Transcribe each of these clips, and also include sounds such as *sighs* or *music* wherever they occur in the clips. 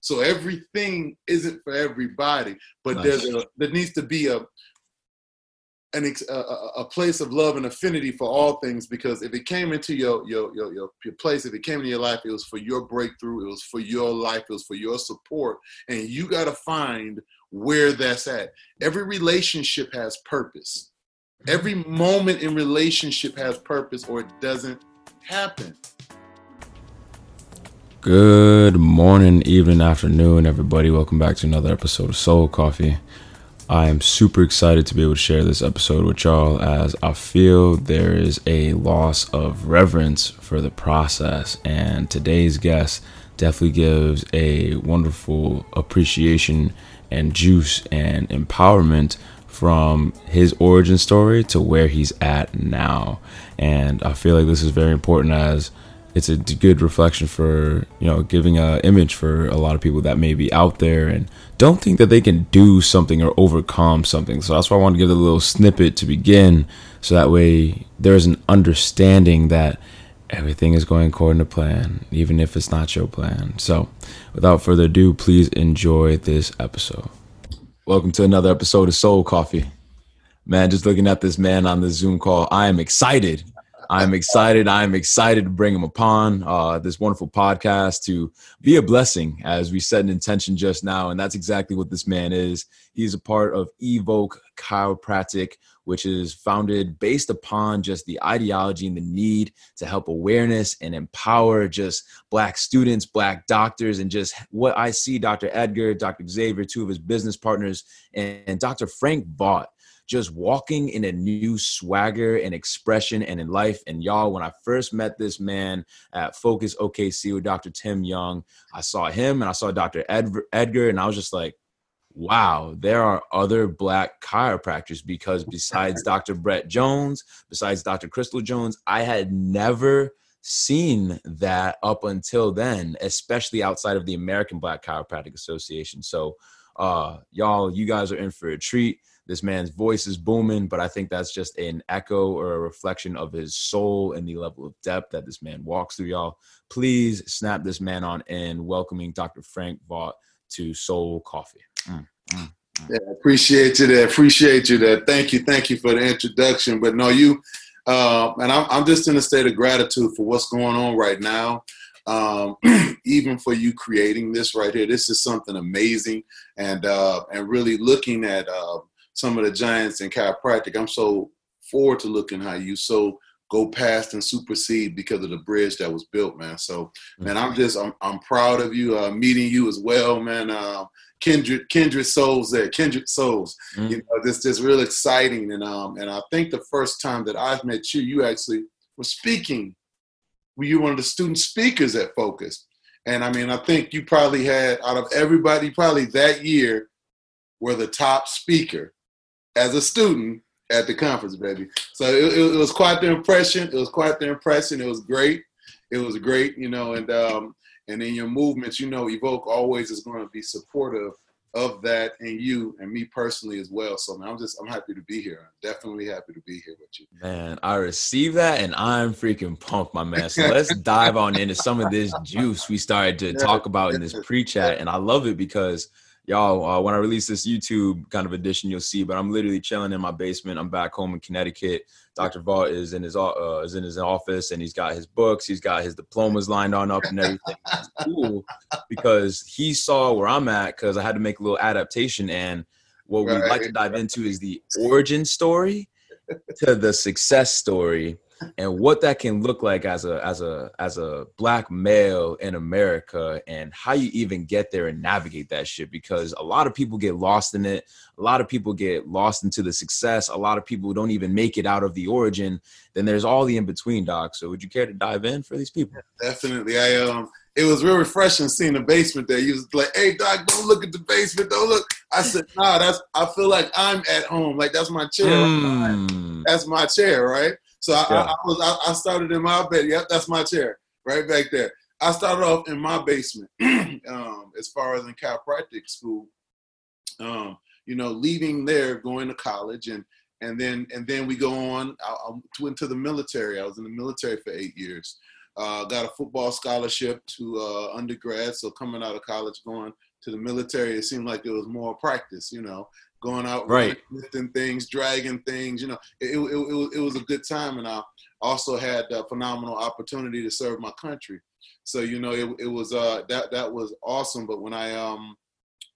So everything isn't for everybody, but nice. there's a, there needs to be a an a, a, place of love and affinity for all things because if it came into your, your your your your place, if it came into your life, it was for your breakthrough, it was for your life, it was for your support, and you got to find where that's at. Every relationship has purpose. Every moment in relationship has purpose, or it doesn't happen. Good morning, evening, afternoon, everybody. Welcome back to another episode of Soul Coffee. I am super excited to be able to share this episode with y'all as I feel there is a loss of reverence for the process. And today's guest definitely gives a wonderful appreciation and juice and empowerment from his origin story to where he's at now. And I feel like this is very important as it's a good reflection for you know giving a image for a lot of people that may be out there and don't think that they can do something or overcome something. So that's why i want to give a little snippet to begin so that way there's an understanding that everything is going according to plan even if it's not your plan. So without further ado please enjoy this episode. Welcome to another episode of soul coffee. Man just looking at this man on the zoom call i am excited I'm excited. I'm excited to bring him upon uh, this wonderful podcast to be a blessing as we set an intention just now. And that's exactly what this man is. He's a part of Evoke Chiropractic, which is founded based upon just the ideology and the need to help awareness and empower just Black students, Black doctors, and just what I see Dr. Edgar, Dr. Xavier, two of his business partners, and Dr. Frank Vaught just walking in a new swagger and expression and in life. And y'all, when I first met this man at Focus OKC with Dr. Tim Young, I saw him and I saw Dr. Ed- Edgar, and I was just like, wow, there are other black chiropractors because besides Dr. Brett Jones, besides Dr. Crystal Jones, I had never seen that up until then, especially outside of the American Black Chiropractic Association. So, uh, y'all, you guys are in for a treat. This man's voice is booming, but I think that's just an echo or a reflection of his soul and the level of depth that this man walks through, y'all. Please snap this man on in welcoming Dr. Frank Vaught to Soul Coffee. Mm, mm, mm. Yeah, appreciate you there. Appreciate you there. Thank you. Thank you for the introduction. But no, you, uh, and I'm, I'm just in a state of gratitude for what's going on right now. Um, *clears throat* even for you creating this right here, this is something amazing, and uh, and really looking at uh, some of the giants in chiropractic. I'm so forward to looking how you so go past and supersede because of the bridge that was built, man. So, man, I'm just I'm I'm proud of you. Uh, meeting you as well, man. Uh, kindred kindred souls there, kindred souls. Mm-hmm. You know, this this real exciting, and um and I think the first time that I've met you, you actually were speaking. Were you one of the student speakers at Focus? And I mean, I think you probably had out of everybody, probably that year, were the top speaker as a student at the conference, baby. So it, it, was quite the impression. It was quite the impression. It was great. It was great, you know, and um, and in your movements, you know, Evoke always is going to be supportive of that and you and me personally as well. So man, I'm just I'm happy to be here. I'm definitely happy to be here with you. Man, I receive that and I'm freaking pumped, my man. So let's *laughs* dive on into some of this juice we started to talk about in this pre-chat. And I love it because y'all, uh, when I release this YouTube kind of edition, you'll see. But I'm literally chilling in my basement. I'm back home in Connecticut. Dr. Vaught is in his uh, is in his office, and he's got his books, he's got his diplomas lined on up and everything. It's cool because he saw where I'm at because I had to make a little adaptation. And what right. we'd like to dive into is the origin story to the success story and what that can look like as a as a as a black male in America and how you even get there and navigate that shit because a lot of people get lost in it a lot of people get lost into the success a lot of people don't even make it out of the origin then there's all the in between doc so would you care to dive in for these people definitely I um it was real refreshing seeing the basement there. You was like, "Hey, doc, don't look at the basement. Don't look." I said, "Nah, that's. I feel like I'm at home. Like that's my chair. Mm. That's my chair, right?" So I, yeah. I, I was I, started in my bed. Yep, that's my chair right back there. I started off in my basement *clears throat* um, as far as in chiropractic school. Um, you know, leaving there, going to college, and and then and then we go on. I, I went to the military. I was in the military for eight years. Uh, got a football scholarship to uh, undergrad, so coming out of college, going to the military, it seemed like it was more practice. You know, going out, right, lifting things, dragging things. You know, it, it, it, it was a good time, and I also had a phenomenal opportunity to serve my country. So you know, it, it was uh, that that was awesome. But when I um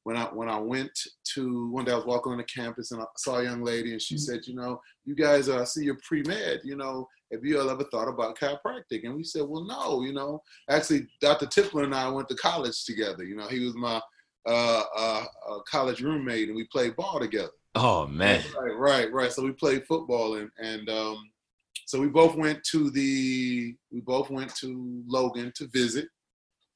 when I when I went to one day I was walking on the campus and I saw a young lady and she mm-hmm. said, you know, you guys uh, see you're pre med, you know, have you ever thought about chiropractic? And we said, well, no, you know, actually Dr. Tipler and I went to college together. You know, he was my uh, uh, college roommate and we played ball together. Oh man, right, right, right. So we played football and and um, so we both went to the we both went to Logan to visit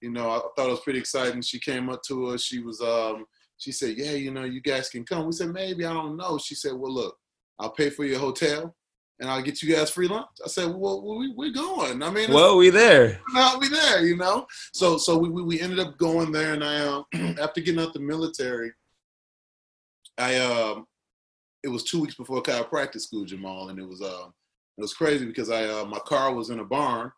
you know, I thought it was pretty exciting. She came up to us. She was, um, she said, "Yeah, you know, you guys can come." We said, "Maybe I don't know." She said, "Well, look, I'll pay for your hotel, and I'll get you guys free lunch." I said, "Well, we we going. I mean, well, we there. Now we there, you know." So so we we ended up going there, and I um, *clears throat* after getting out the military, I um, it was two weeks before chiropractic school, Jamal, and it was uh, it was crazy because I uh, my car was in a barn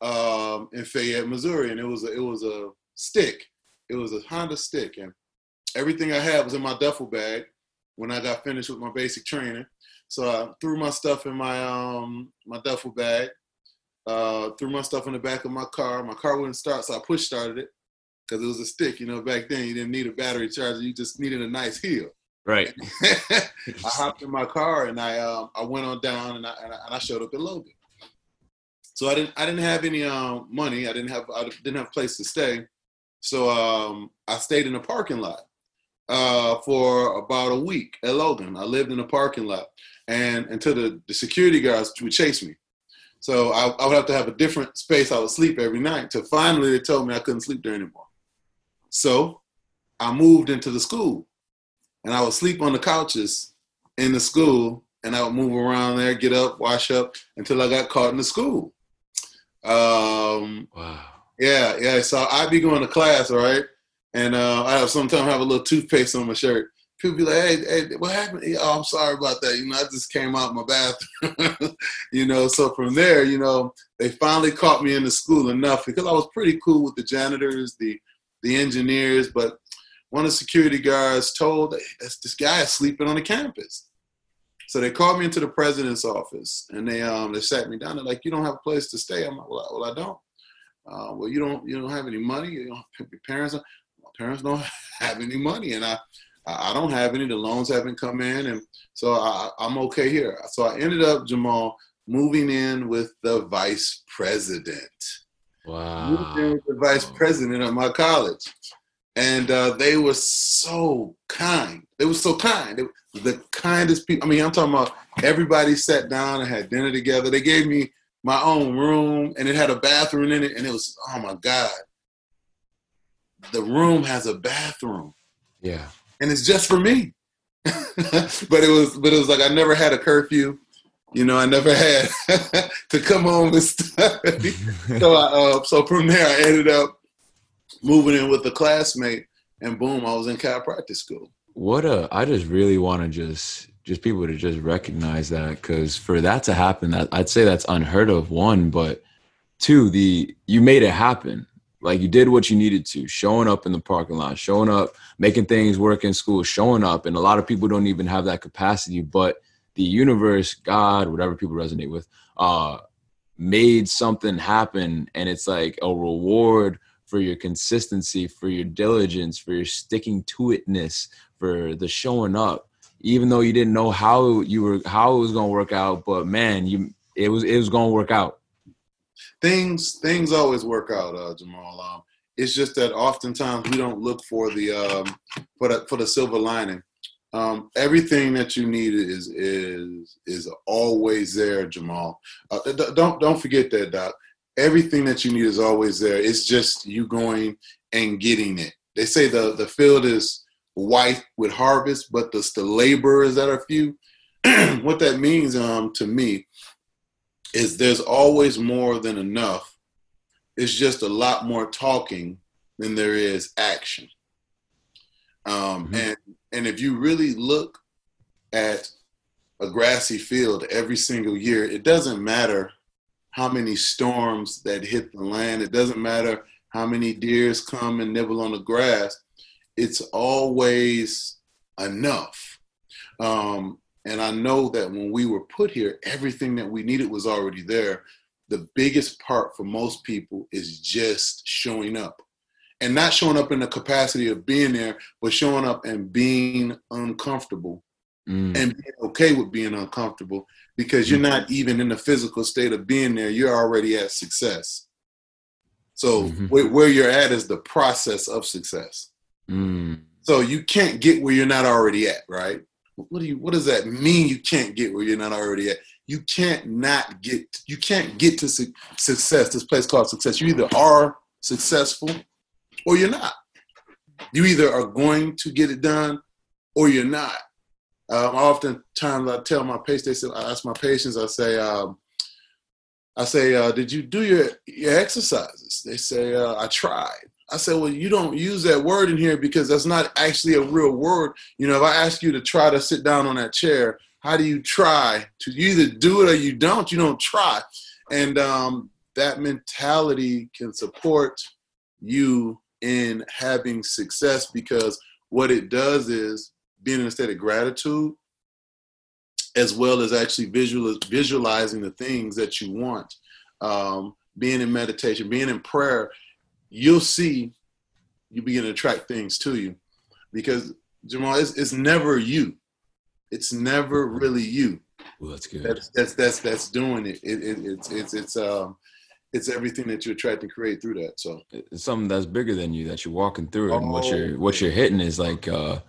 um, in Fayette, Missouri, and it was a, it was a stick. It was a Honda stick, and everything I had was in my duffel bag when I got finished with my basic training. So I threw my stuff in my um, my duffel bag, uh, threw my stuff in the back of my car. My car wouldn't start, so I push started it because it was a stick. You know, back then you didn't need a battery charger; you just needed a nice heel. Right. *laughs* I hopped in my car and I um, I went on down and I, and I showed up in Logan. So I didn't I didn't have any um, money. I didn't have I didn't have a place to stay. So um, I stayed in a parking lot uh, for about a week at Logan. I lived in a parking lot, and until the, the security guards would chase me. So I, I, would have to have a different space I would sleep every night. Till finally they told me I couldn't sleep there anymore. So I moved into the school, and I would sleep on the couches in the school, and I would move around there, get up, wash up, until I got caught in the school. Um, wow. Yeah, yeah. So I'd be going to class, right? And uh, I have sometimes have a little toothpaste on my shirt. People be like, "Hey, hey, what happened?" Oh, I'm sorry about that. You know, I just came out my bathroom. *laughs* you know, so from there, you know, they finally caught me in the school enough because I was pretty cool with the janitors, the the engineers, but one of the security guards told, hey, "This guy is sleeping on the campus." So they called me into the president's office and they um they sat me down. They're like, "You don't have a place to stay." I'm like, "Well, I, well, I don't." Uh, well, you don't you don't have any money. You don't, your parents my parents don't *laughs* have any money, and I I don't have any. The loans haven't come in, and so I, I'm okay here. So I ended up Jamal moving in with the vice president. Wow. Moved in with the vice president of my college and uh, they were so kind. They were so kind. They, the kindest people. I mean, I'm talking about everybody sat down and had dinner together. They gave me my own room, and it had a bathroom in it, and it was oh my god. The room has a bathroom. Yeah, and it's just for me. *laughs* but it was, but it was like I never had a curfew. You know, I never had *laughs* to come home and study. *laughs* so, I, uh, so from there, I ended up moving in with a classmate, and boom, I was in chiropractic school. What a! I just really want to just just people to just recognize that because for that to happen, that I'd say that's unheard of. One, but two, the you made it happen. Like you did what you needed to, showing up in the parking lot, showing up, making things work in school, showing up, and a lot of people don't even have that capacity. But the universe, God, whatever people resonate with, uh, made something happen, and it's like a reward for your consistency, for your diligence, for your sticking to itness, for the showing up, even though you didn't know how you were how it was gonna work out. But man, you it was it was gonna work out. Things things always work out, uh, Jamal. Um, it's just that oftentimes we don't look for the um, for the for the silver lining. Um, everything that you need is is is always there, Jamal. Uh, don't don't forget that, Doc everything that you need is always there. It's just you going and getting it. They say the, the field is white with harvest, but the, the laborers that are few. *clears throat* what that means um, to me is there's always more than enough. It's just a lot more talking than there is action. Um, mm-hmm. And and if you really look at a grassy field every single year, it doesn't matter how many storms that hit the land. It doesn't matter how many deers come and nibble on the grass. It's always enough. Um, and I know that when we were put here, everything that we needed was already there. The biggest part for most people is just showing up. And not showing up in the capacity of being there, but showing up and being uncomfortable mm. and being okay with being uncomfortable because you're not even in the physical state of being there. You're already at success. So mm-hmm. where, where, you're at is the process of success. Mm. So you can't get where you're not already at, right? What do you? What does that mean? You can't get where you're not already at. You can't not get. You can't get to su- success. This place called success. You either are successful or you're not. You either are going to get it done or you're not. Um, oftentimes I tell my patients, I ask my patients, I say, um, I say, uh, did you do your, your exercises? They say, uh, I tried. I said, well, you don't use that word in here because that's not actually a real word. You know, if I ask you to try to sit down on that chair, how do you try to you either do it or you don't? You don't try. And um, that mentality can support you in having success because what it does is being in a state of gratitude as well as actually visual, visualizing the things that you want um, being in meditation being in prayer you'll see you begin to attract things to you because Jamal, it's, it's never you. It's never really you. Well, that's good. That's that's that's, that's doing it. It, it. It's it's it's um it's everything that you attract and create through that. So it's something that's bigger than you that you're walking through, oh, and what you're what you're hitting is like uh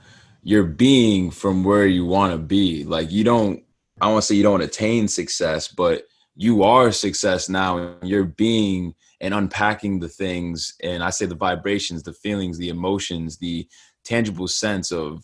you're being from where you want to be. Like you don't. I want to say you don't attain success, but you are success now, and you're being and unpacking the things and i say the vibrations the feelings the emotions the tangible sense of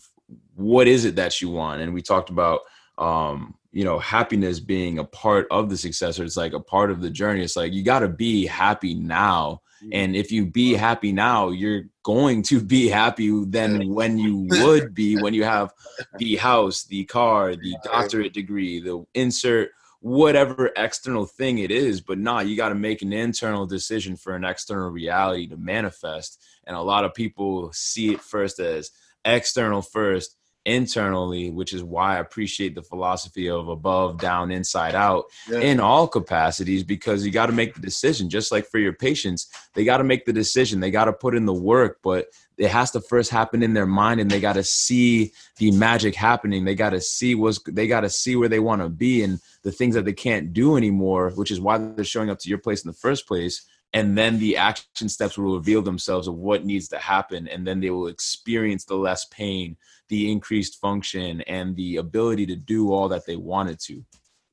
what is it that you want? And we talked about um you know happiness being a part of the success or it's like a part of the journey. It's like you got to be happy now. And if you be happy now you're going to be happy then when you would be when you have the house the car the *laughs* doctorate degree the insert whatever external thing it is but nah you got to make an internal decision for an external reality to manifest and a lot of people see it first as external first internally which is why i appreciate the philosophy of above down inside out yeah. in all capacities because you got to make the decision just like for your patients they got to make the decision they got to put in the work but it has to first happen in their mind and they got to see the magic happening. They got to see what's they got to see where they want to be and the things that they can't do anymore which is why they're showing up to your place in the first place. And then the action steps will reveal themselves of what needs to happen and then they will experience the less pain the increased function and the ability to do all that they wanted to.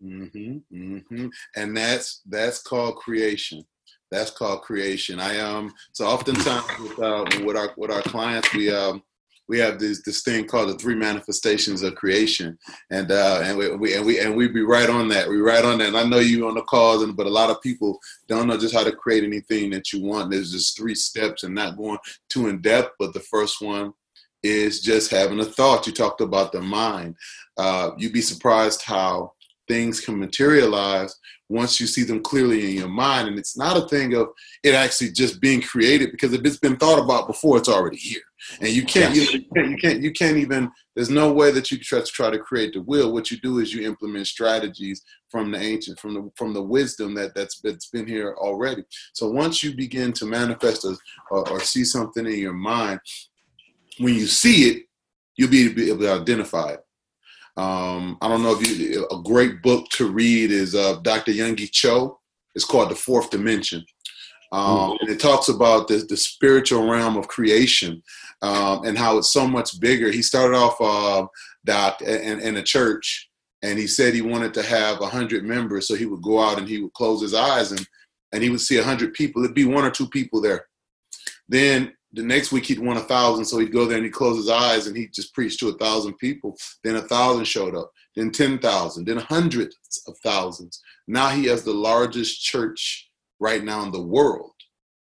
Mm-hmm, mm-hmm. and that's that's called creation that's called creation. I um so oftentimes with uh, with our with our clients we um we have this this thing called the three manifestations of creation, and uh, and we, we and we and we be right on that. We right on that. And I know you on the calls, and but a lot of people don't know just how to create anything that you want. There's just three steps, and not going too in depth. But the first one is just having a thought. You talked about the mind. Uh, you'd be surprised how things can materialize once you see them clearly in your mind. And it's not a thing of it actually just being created because if it's been thought about before, it's already here. And you can't, yes. you, can't, you can't, you can't even. There's no way that you try to try to create the will. What you do is you implement strategies from the ancient, from the from the wisdom that that's that's been here already. So once you begin to manifest a, or, or see something in your mind, when you see it, you'll be able to identify it. Um, I don't know if you a great book to read is uh, Dr. Yonggi Cho. It's called The Fourth Dimension. Um, and it talks about the, the spiritual realm of creation um, and how it's so much bigger. He started off, uh, Doc, in, in a church, and he said he wanted to have 100 members. So he would go out and he would close his eyes and, and he would see 100 people. It'd be one or two people there. Then the next week he'd want a thousand, so he'd go there and he'd close his eyes and he'd just preach to a thousand people. Then a thousand showed up, then ten thousand, then hundreds of thousands. Now he has the largest church right now in the world,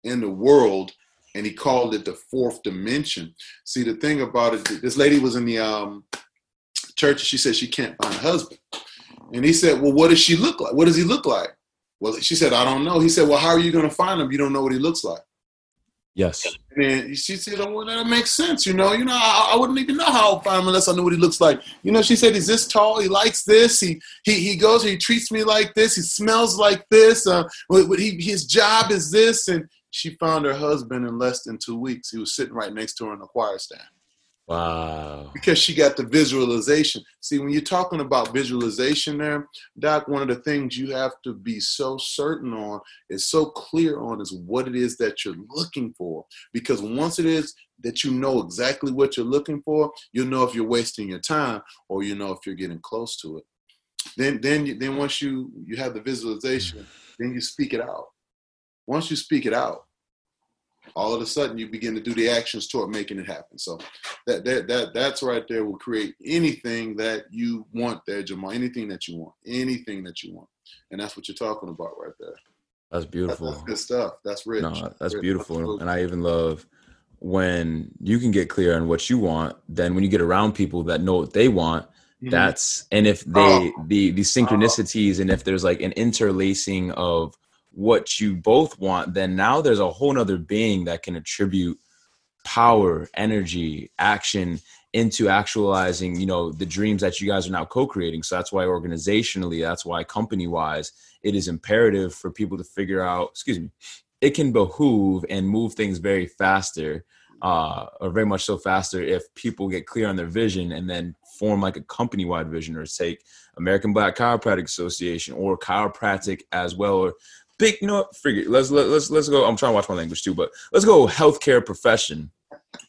in the world, and he called it the fourth dimension. See, the thing about it, this lady was in the um, church. And she said she can't find a husband, and he said, "Well, what does she look like? What does he look like?" Well, she said, I don't know. He said, Well, how are you going to find him? You don't know what he looks like. Yes. And she said, "Oh, well, that makes sense. You know, you know, I, I wouldn't even know how I'll unless I knew what he looks like. You know, she said he's this tall. He likes this. He he he goes. He treats me like this. He smells like this. Uh, he, his job is this. And she found her husband in less than two weeks. He was sitting right next to her in the choir stand. Wow. Because she got the visualization. See, when you're talking about visualization there, Doc, one of the things you have to be so certain on, is so clear on, is what it is that you're looking for. Because once it is that you know exactly what you're looking for, you'll know if you're wasting your time or you know if you're getting close to it. Then, then, then once you you have the visualization, then you speak it out. Once you speak it out, all of a sudden you begin to do the actions toward making it happen. So that that that that's right there will create anything that you want there, Jamal. Anything that you want, anything that you want, and that's what you're talking about right there. That's beautiful. That's, good stuff. That's rich. No, that's rich. beautiful. And I even love when you can get clear on what you want. Then when you get around people that know what they want, mm-hmm. that's and if they oh. the the synchronicities oh. and if there's like an interlacing of what you both want, then now there's a whole nother being that can attribute power, energy, action into actualizing, you know, the dreams that you guys are now co-creating. So that's why organizationally, that's why company-wise, it is imperative for people to figure out, excuse me, it can behoove and move things very faster, uh, or very much so faster if people get clear on their vision and then form like a company-wide vision or take American Black Chiropractic Association or chiropractic as well, or big, you know? Figure let's let, let's let's go. I'm trying to watch my language too, but let's go healthcare profession.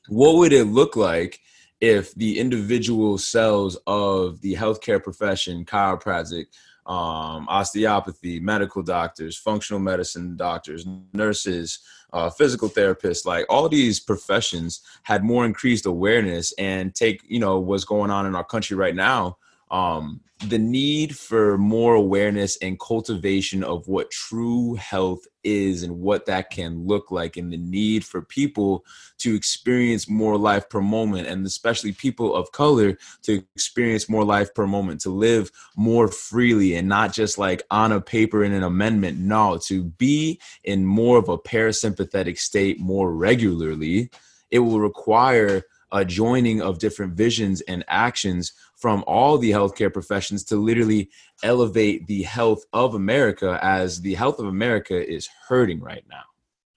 What would it look like if the individual cells of the healthcare profession, chiropractic, um, osteopathy, medical doctors, functional medicine doctors, nurses, uh, physical therapists, like all these professions had more increased awareness and take, you know, what's going on in our country right now um, the need for more awareness and cultivation of what true health is and what that can look like, and the need for people to experience more life per moment, and especially people of color to experience more life per moment, to live more freely and not just like on a paper in an amendment. No, to be in more of a parasympathetic state more regularly, it will require a joining of different visions and actions from all the healthcare professions to literally elevate the health of America as the health of America is hurting right now.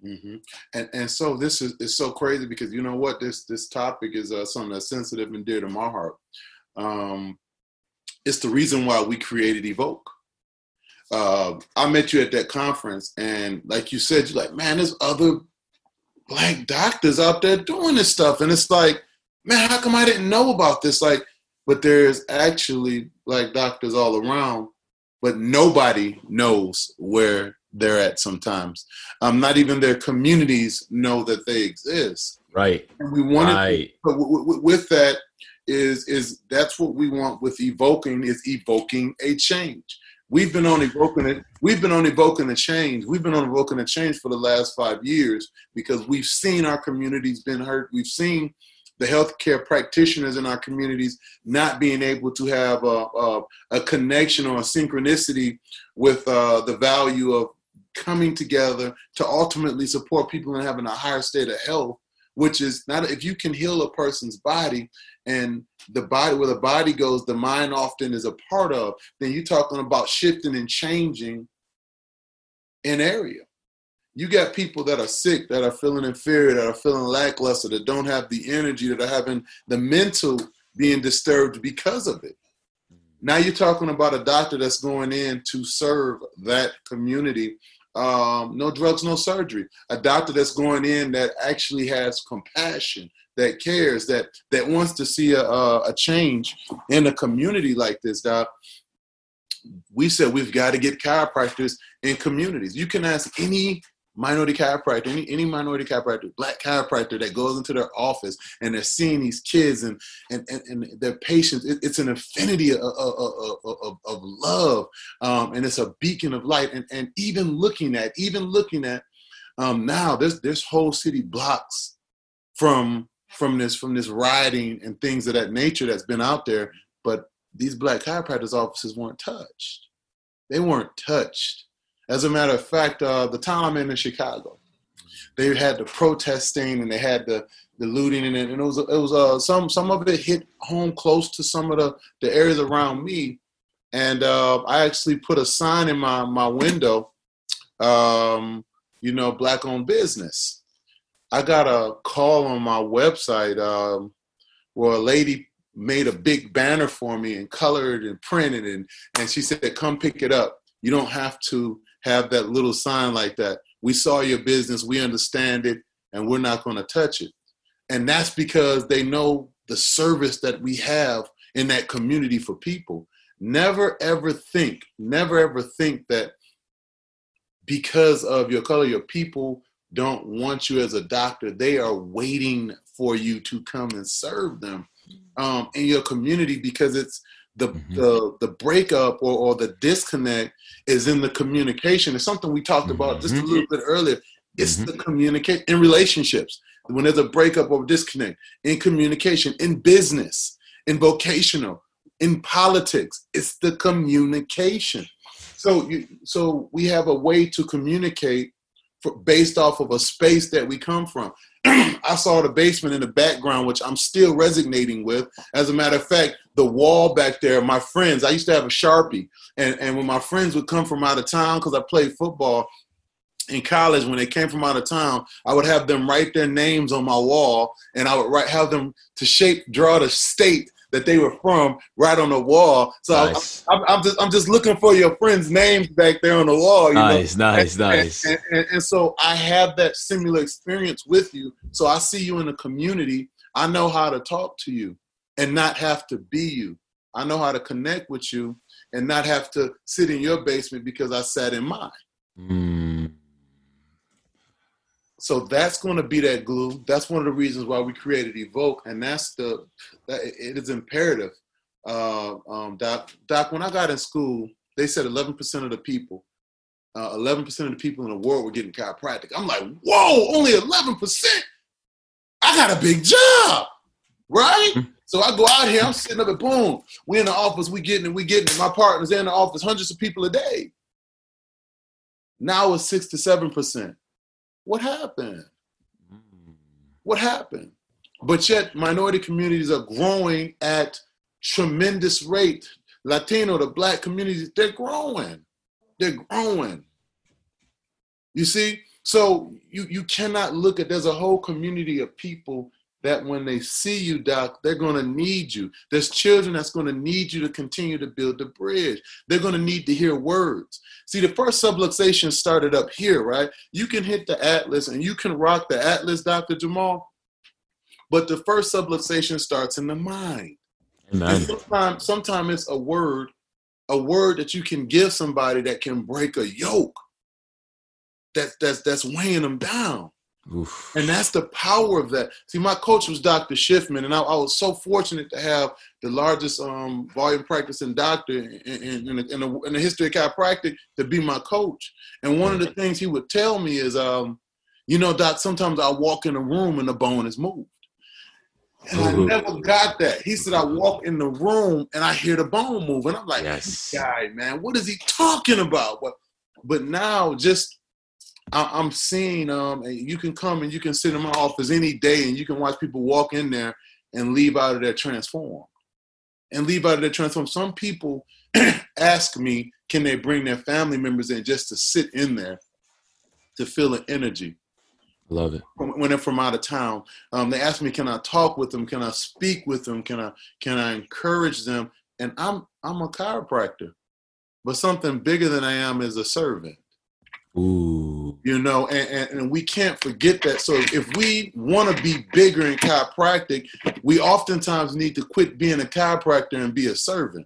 Mm-hmm. And and so this is, is so crazy because you know what this this topic is uh, something that's sensitive and dear to my heart. Um, it's the reason why we created Evoke. Uh, I met you at that conference, and like you said, you're like, man, there's other black doctors out there doing this stuff, and it's like, man, how come I didn't know about this? Like, but there's actually like doctors all around, but nobody knows where they're at sometimes. Um, not even their communities know that they exist. Right. And we wanted, right. but with that is is that's what we want with evoking is evoking a change. We've been on evoking it. We've been on evoking a change. We've been on evoking a change for the last five years because we've seen our communities been hurt. We've seen the healthcare practitioners in our communities not being able to have a, a, a connection or a synchronicity with uh, the value of coming together to ultimately support people in having a higher state of health which is not if you can heal a person's body and the body where the body goes the mind often is a part of then you're talking about shifting and changing an area you got people that are sick, that are feeling inferior, that are feeling lackluster, that don't have the energy, that are having the mental being disturbed because of it. Now you're talking about a doctor that's going in to serve that community. Um, no drugs, no surgery. A doctor that's going in that actually has compassion, that cares, that that wants to see a, a change in a community like this. Doc, we said we've got to get chiropractors in communities. You can ask any minority chiropractor, any, any minority chiropractor, black chiropractor that goes into their office and they're seeing these kids and and, and, and their patients, it, it's an affinity of, of, of, of love um, and it's a beacon of light. And, and even looking at, even looking at um, now, there's there's whole city blocks from from this from this rioting and things of that nature that's been out there, but these black chiropractors offices weren't touched. They weren't touched As a matter of fact, uh, the town I'm in in Chicago, they had the protesting and they had the the looting and it, and it was it was uh, some some of it hit home close to some of the the areas around me, and uh, I actually put a sign in my my window, um, you know, black owned business. I got a call on my website um, where a lady made a big banner for me and colored and printed and and she said, "Come pick it up. You don't have to have that little sign like that. We saw your business, we understand it, and we're not going to touch it." And that's because they know the service that we have in that community for people. Never ever think, never ever think that because of your color, your people don't want you as a doctor. They are waiting for you to come and serve them um, in your community because it's the mm-hmm. the the breakup or, or the disconnect is in the communication. It's something we talked mm-hmm. about just a little bit earlier. It's mm-hmm. the communicate in relationships when there's a breakup or disconnect in communication, in business, in vocational, in politics. It's the communication. So you so we have a way to communicate for, based off of a space that we come from. *clears throat* I saw the basement in the background, which I'm still resonating with. As a matter of fact, the wall back there, my friends, I used to have a Sharpie. And, and when my friends would come from out of town, because I played football in college, when they came from out of town, I would have them write their names on my wall and I would write, have them to shape, draw the state that they were from right on the wall. So nice. I'm, I'm, just I'm just looking for your friends' names back there on the wall. nice, know? nice, and, nice. And, and, and, so I have that similar experience with you. So I see you in the community. I know how to talk to you and not have to be you. I know how to connect with you and not have to sit in your basement because I sat in mine. Mm. So that's going to be that glue. That's one of the reasons why we created Evoke, and that's the that it is imperative. Uh, um, Doc, Doc, when I got in school, they said 11% of the people, uh, 11% of the people in the world were getting chiropractic. I'm like, whoa, only 11%. I got a big job, right? Mm-hmm. So I go out here, I'm sitting up at boom. We in the office, we getting it, we getting it. My partner's in the office, hundreds of people a day. Now it's six to seven percent. What happened? Mm. What happened? But yet, minority communities are growing at tremendous rate. Latino, the black communities, they're growing. They're growing. You see? So you, you cannot look at there's a whole community of people that when they see you, Doc, they're going to need you. There's children that's going to need you to continue to build the bridge. They're going to need to hear words. See, the first subluxation started up here, right? You can hit the atlas and you can rock the atlas, Dr. Jamal, but the first subluxation starts in the mind. And Sometimes, sometimes it's a word, a word that you can give somebody that can break a yoke. That's that's that's weighing them down. Oof. And that's the power of that. See, my coach was Dr. Schiffman, and I, I was so fortunate to have the largest um, volume practicing doctor in, in, in, the, in, the, in, the, history of chiropractic to be my coach. And one of the things he would tell me is, um, you know, Doc, sometimes I walk in a room and the bone is moved. And I never got that. He said, I walk in the room and I hear the bone move. And I'm like, yes. guy, man, what is he talking about? But, but now, just I, am seeing um, you can come and you can sit in my office any day and you can watch people walk in there and leave out of there transformed and leave out of there transformed. Some people *clears throat* ask me, can they bring their family members in just to sit in there to feel the energy? Love it. When they're from out of town, um, they ask me, can I talk with them? Can I speak with them? Can I can I encourage them? And I'm I'm a chiropractor, but something bigger than I am is a servant. Ooh. You know, and, and, and, we can't forget that. So if we want to be bigger in chiropractic, we oftentimes need to quit being a chiropractor and be a servant.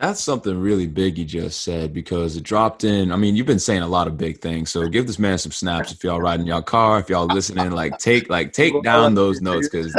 That's something really big you just said because it dropped in. I mean, you've been saying a lot of big things. So give this man some snaps if y'all riding your car, if y'all listening, like take like take down those notes because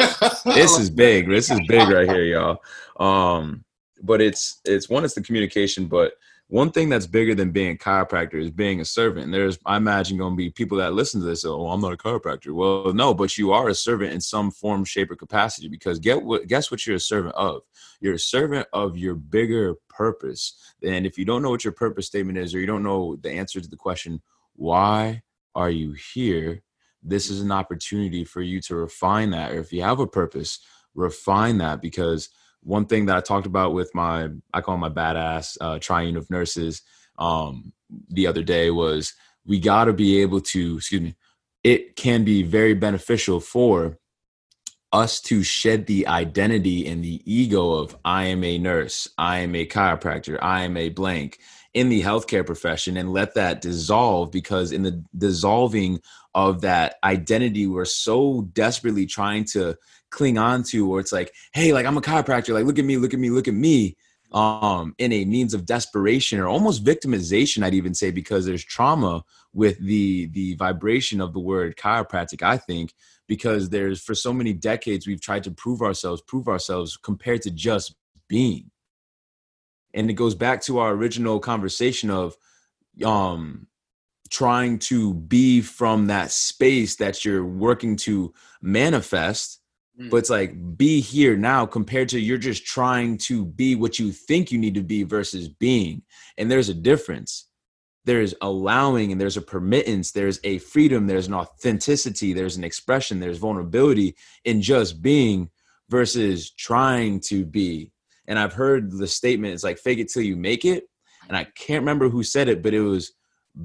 this is big. This is big right here, y'all. *laughs* Um, but it's it's one, it's the communication, but one thing that's bigger than being a chiropractor is being a servant. And there's, I imagine, going to be people that listen to this. Oh, I'm not a chiropractor. Well, no, but you are a servant in some form, shape, or capacity. Because get what, guess what you're a servant of? You're a servant of your bigger purpose. And if you don't know what your purpose statement is, or you don't know the answer to the question, why are you here? This is an opportunity for you to refine that. Or if you have a purpose, refine that because one thing that I talked about with my I call my badass uh, triune of nurses um, the other day was we got to be able to excuse me. It can be very beneficial for us to shed the identity and the ego of I am a nurse, I am a chiropractor, I am a blank in the healthcare profession and let that dissolve because in the dissolving of that identity we're so desperately trying to cling on to or it's like hey like i'm a chiropractor. Like look at me look at me look at me. Um in a means of desperation or almost victimization i'd even say because there's trauma with the the vibration of the word chiropractic i think because there's for so many decades we've tried to prove ourselves prove ourselves compared to just being. And it goes back to our original conversation of um trying to be from that space that you're working to manifest mm. but it's like be here now compared to you're just trying to be what you think you need to be versus being and there's a difference there's allowing and there's a permittance there's a freedom there's an authenticity there's an expression there's vulnerability in just being versus trying to be and I've heard the statement it's like fake it till you make it. And I can't remember who said it, but it was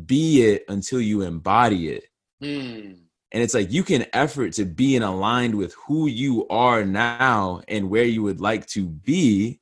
be it until you embody it. Mm. And it's like you can effort to be in aligned with who you are now and where you would like to be,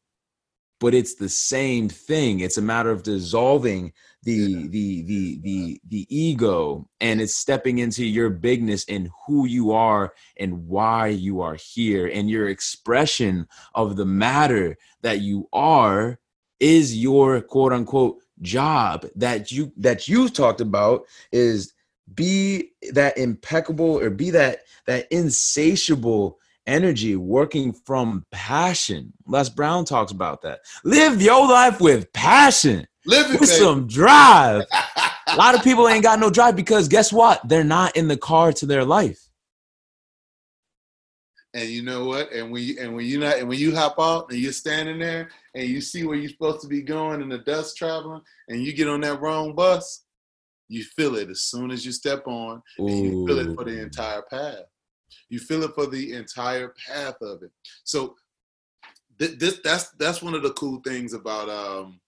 but it's the same thing. It's a matter of dissolving the yeah. the the the the ego and it's stepping into your bigness and who you are and why you are here and your expression of the matter that you are is your quote unquote job that you that you talked about is be that impeccable or be that that insatiable energy working from passion les brown talks about that live your life with passion Living with some drive. *laughs* a lot of people ain't got no drive because guess what? They're not in the car to their life. And you know what? And when you and when you not and when you hop out and you're standing there and you see where you're supposed to be going and the dust traveling and you get on that wrong bus, you feel it as soon as you step on, Ooh. and you feel it for the entire path. You feel it for the entire path of it. So th- this that's that's one of the cool things about um,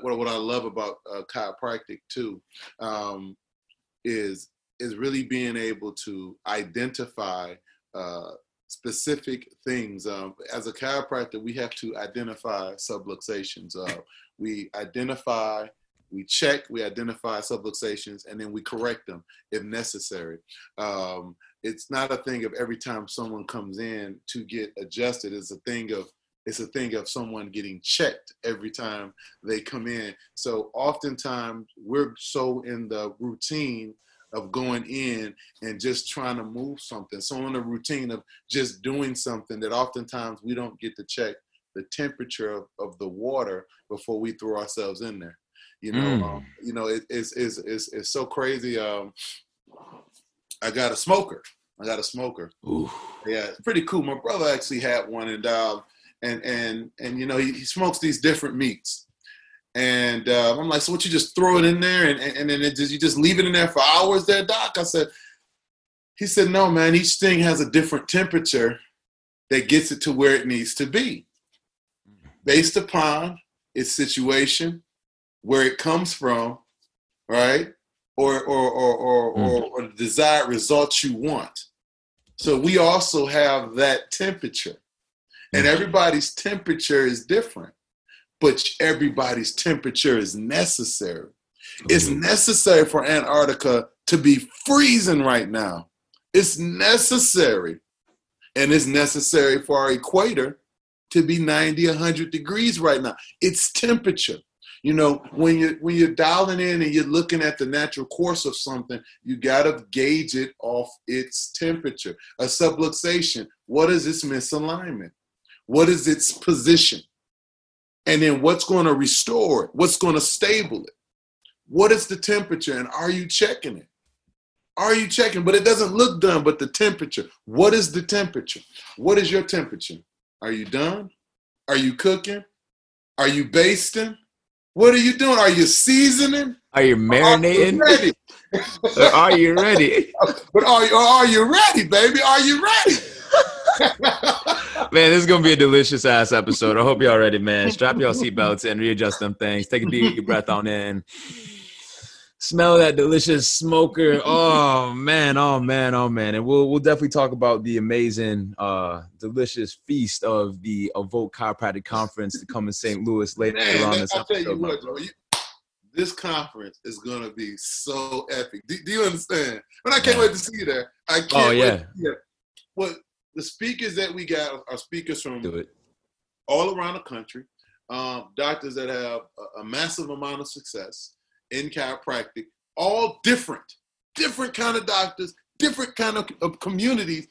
what, what I love about uh, chiropractic too um, is is really being able to identify uh, specific things. Um, as a chiropractor, we have to identify subluxations. Uh, we identify, we check, we identify subluxations, and then we correct them if necessary. Um, it's not a thing of every time someone comes in to get adjusted. It's a thing of it's a thing of someone getting checked every time they come in. So oftentimes we're so in the routine of going in and just trying to move something. So in the routine of just doing something that oftentimes we don't get to check the temperature of, of the water before we throw ourselves in there. You know, mm. um, you know, it, it's, it's, it's, it's so crazy. Um, I got a smoker. I got a smoker. Ooh. Yeah, it's pretty cool. My brother actually had one, and uh, and and and you know he, he smokes these different meats. And uh, I'm like, so what? You just throw it in there, and and, and then it just, you just leave it in there for hours, there, doc? I said. He said, no, man. Each thing has a different temperature that gets it to where it needs to be, based upon its situation, where it comes from, right? Or or or or, mm. or, or the desired results you want. So we also have that temperature and everybody's temperature is different, but everybody's temperature is necessary. It's mm-hmm. necessary for Antarctica to be freezing right now. It's necessary. And it's necessary for our equator to be 90, 100 degrees right now. It's temperature. You know, when you when you're dialing in and you're looking at the natural course of something, you gotta gauge it off its temperature. A subluxation, what is its misalignment? What is its position? And then what's going to restore it? What's going to stable it? What is the temperature? And are you checking it? Are you checking? But it doesn't look done, but the temperature. What is the temperature? What is your temperature? Are you done? Are you cooking? Are you basting? What are you doing? Are you seasoning? Are you marinating? Are you ready? are you ready? but are you, are you ready, baby? Are you ready? man, this is gonna be a delicious ass episode. I hope y'all ready, man. *laughs* Strap y'all seatbelts and readjust them things. Take a deep breath on in smell that delicious smoker. Oh man, oh man, oh man. And we'll we'll definitely talk about the amazing uh delicious feast of the Evoke Chiropractic Conference to come in St. Louis later man, on this episode. What, you, this conference is gonna be so epic. Do, do you understand? But I can't yeah. wait to see you there. I can't oh, yeah. Well, the speakers that we got are speakers from all around the country. Um, doctors that have a, a massive amount of success in chiropractic, all different, different kind of doctors, different kind of, of communities,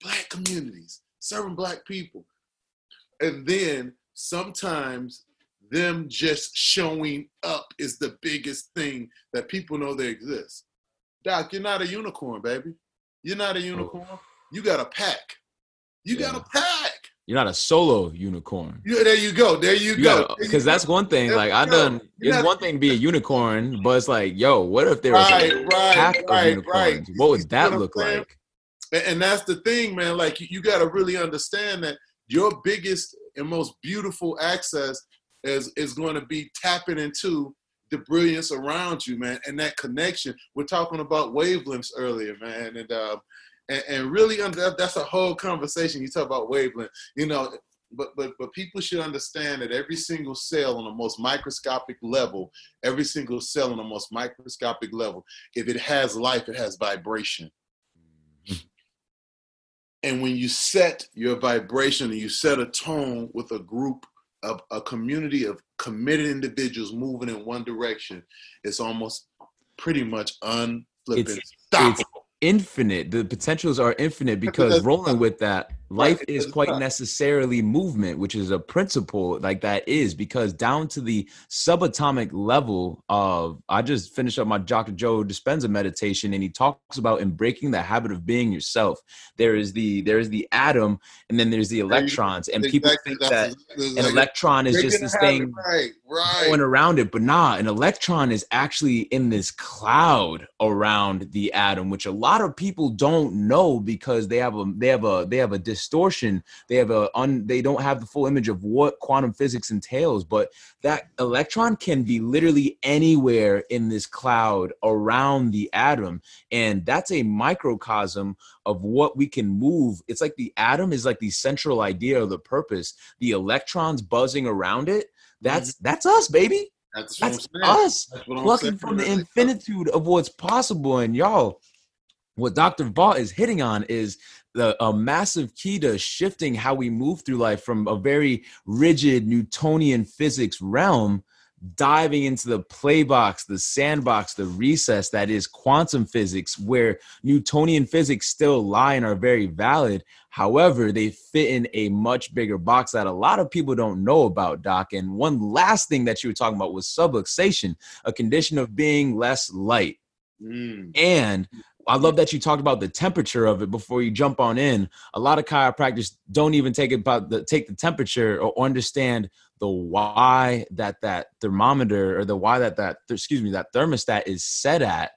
black communities, serving black people. And then sometimes them just showing up is the biggest thing that people know they exist. Doc, you're not a unicorn, baby. You're not a oh. unicorn. Oh. You got a pack. You yeah. got a pack. You're not a solo unicorn. Yeah, there you go. There you, you go. Because that's one thing. There like I done. It's one thing to be a unicorn, but it's like, yo, what if there was right, a right, pack right, of unicorns? What would that what look like? And that's the thing, man. Like you, you got to really understand that your biggest and most beautiful access is is going to be tapping into the brilliance around you, man, and that connection. We're talking about wavelengths earlier, man, and uh, and, and really under, that's a whole conversation. You talk about wavelength, you know, but but but people should understand that every single cell on the most microscopic level, every single cell on the most microscopic level, if it has life, it has vibration. And when you set your vibration and you set a tone with a group of a community of committed individuals moving in one direction, it's almost pretty much unflipping. It's, it's, infinite. The potentials are infinite because rolling with that, life is quite necessarily movement, which is a principle like that is because down to the subatomic level of I just finished up my Dr. Joe Dispenza meditation and he talks about in breaking the habit of being yourself. There is the there is the atom and then there's the electrons. And people think that an electron is just this thing right, right. going around it, but nah, an electron is actually in this cloud around the atom, which a lot of people don't know because they have a they have a they have a distortion. They have a un, they don't have the full image of what quantum physics entails but that electron can be literally anywhere in this cloud around the atom. And that's a microcosm of what we can move. It's like the atom is like the central idea or the purpose. The electrons buzzing around it that's mm-hmm. that's us baby that's, that's us that's plucking from the infinitude of what's possible and y'all what Dr. Vaught is hitting on is the, a massive key to shifting how we move through life from a very rigid Newtonian physics realm, diving into the play box, the sandbox, the recess that is quantum physics, where Newtonian physics still lie and are very valid. However, they fit in a much bigger box that a lot of people don't know about, Doc. And one last thing that you were talking about was subluxation, a condition of being less light. Mm. And I love that you talked about the temperature of it before you jump on in. A lot of chiropractors don't even take about the take the temperature or understand the why that that thermometer or the why that that excuse me that thermostat is set at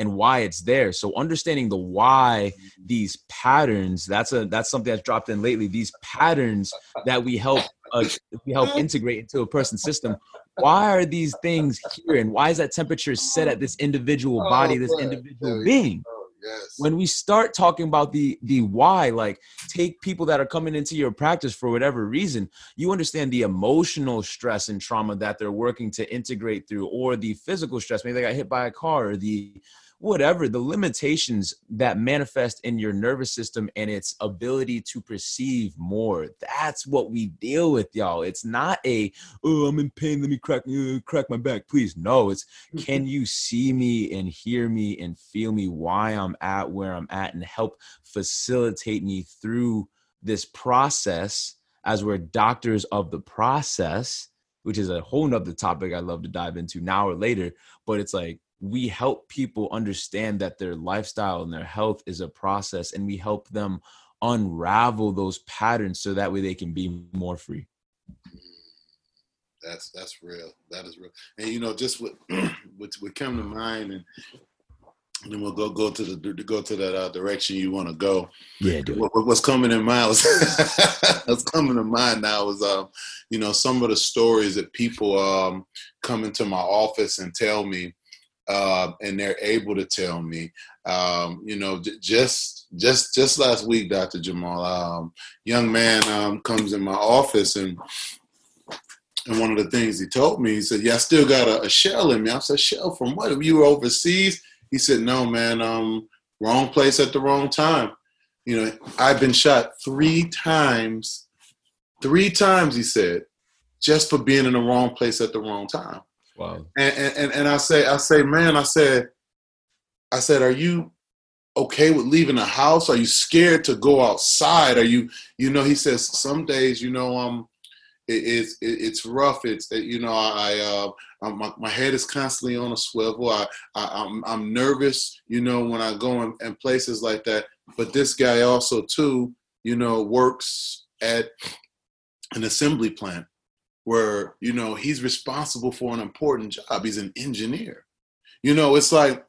and why it's there. So understanding the why these patterns that's a that's something that's dropped in lately. These patterns that we help uh, we help integrate into a person's system why are these things here and why is that temperature set at this individual oh, body this individual being Yes. When we start talking about the the why, like take people that are coming into your practice for whatever reason, you understand the emotional stress and trauma that they're working to integrate through, or the physical stress. Maybe they got hit by a car, or the whatever the limitations that manifest in your nervous system and its ability to perceive more. That's what we deal with y'all. It's not a oh i'm in pain. Let me crack uh, crack my back. Please no. It's can *laughs* you see me and hear me and feel me why i'm at where i'm at and help facilitate me through this process as we're doctors of the process? Which is a whole nother topic I love to dive into now or later. But it's like we help people understand that their lifestyle and their health is a process, and we help them unravel those patterns so that way they can be more free. That's that's real. That is real. And you know, just what *clears throat* what would come to mind, and, and then we'll go go to the go to that uh, direction you want to go. Yeah, what, what's coming in mind? *laughs* what's coming to mind now is, um, you know, some of the stories that people um come into my office and tell me, uh, and they're able to tell me. Um, you know, j- just just just last week, Dr. Jamal, um, young man um, comes in my office and and one of the things he told me, he said, "Yeah, I still got a, a shell in me." I said, "Shell from what? If you were overseas?" He said, "No, man. Um, wrong place at the wrong time. You know, I've been shot three times. Three times," he said, "just for being in the wrong place at the wrong time." And and and I say, I say, man, I said, I said, are you okay with leaving the house? Are you scared to go outside? Are you, you know? He says some days, you know, um it, it's it, it's rough. It's you know I uh, my, my head is constantly on a swivel. I, I am I'm, I'm nervous. You know when I go in, in places like that. But this guy also too, you know, works at an assembly plant where you know he's responsible for an important job. He's an engineer. You know, it's like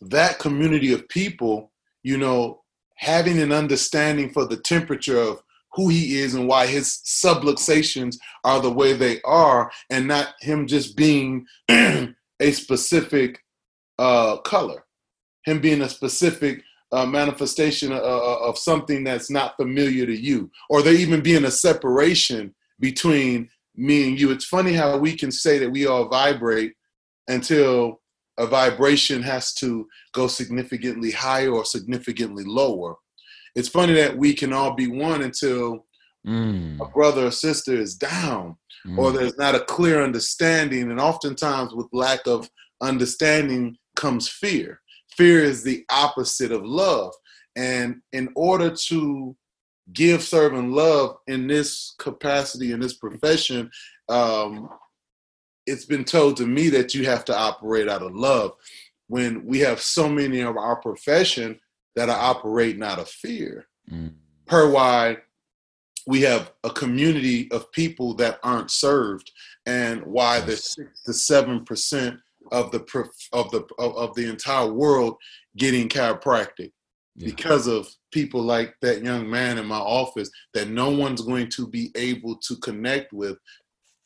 that community of people. You know, having an understanding for the temperature of who he is and why his subluxations are the way they are, and not him just being *clears throat* a specific uh, color, him being a specific uh, manifestation of, of, something that's not familiar to you, or there even being a separation between me and you. It's funny how we can say that we all vibrate until a vibration has to go significantly higher or significantly lower it's funny that we can all be one until mm. a brother or sister is down mm. or there's not a clear understanding and oftentimes with lack of understanding comes fear fear is the opposite of love and in order to give serve and love in this capacity in this profession um, it's been told to me that you have to operate out of love when we have so many of our profession that are operating out of fear. Mm. Per why we have a community of people that aren't served, and why the six to seven percent of the of the of, of, the entire world getting chiropractic because of people like that young man in my office that no one's going to be able to connect with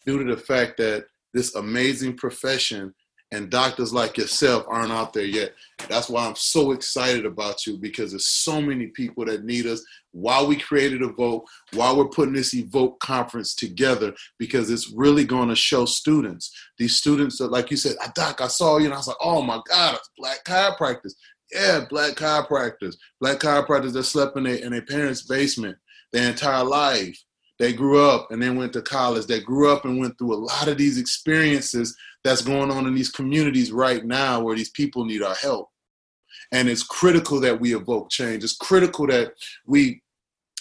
due to the fact that this amazing profession and doctors like yourself aren't out there yet. That's why I'm so excited about you because there's so many people that need us. While we created Evoke, while we're putting this Evoke conference together, because it's really going to show students. These students that, like you said, ah, Doc, I saw you, and I was like, oh my God, it's black chiropractors. Yeah, black chiropractors. Black chiropractors that slept in their, in their parents' basement their entire life. They grew up and then went to college. They grew up and went through a lot of these experiences that's going on in these communities right now where these people need our help. And it's critical that we evoke change. It's critical that we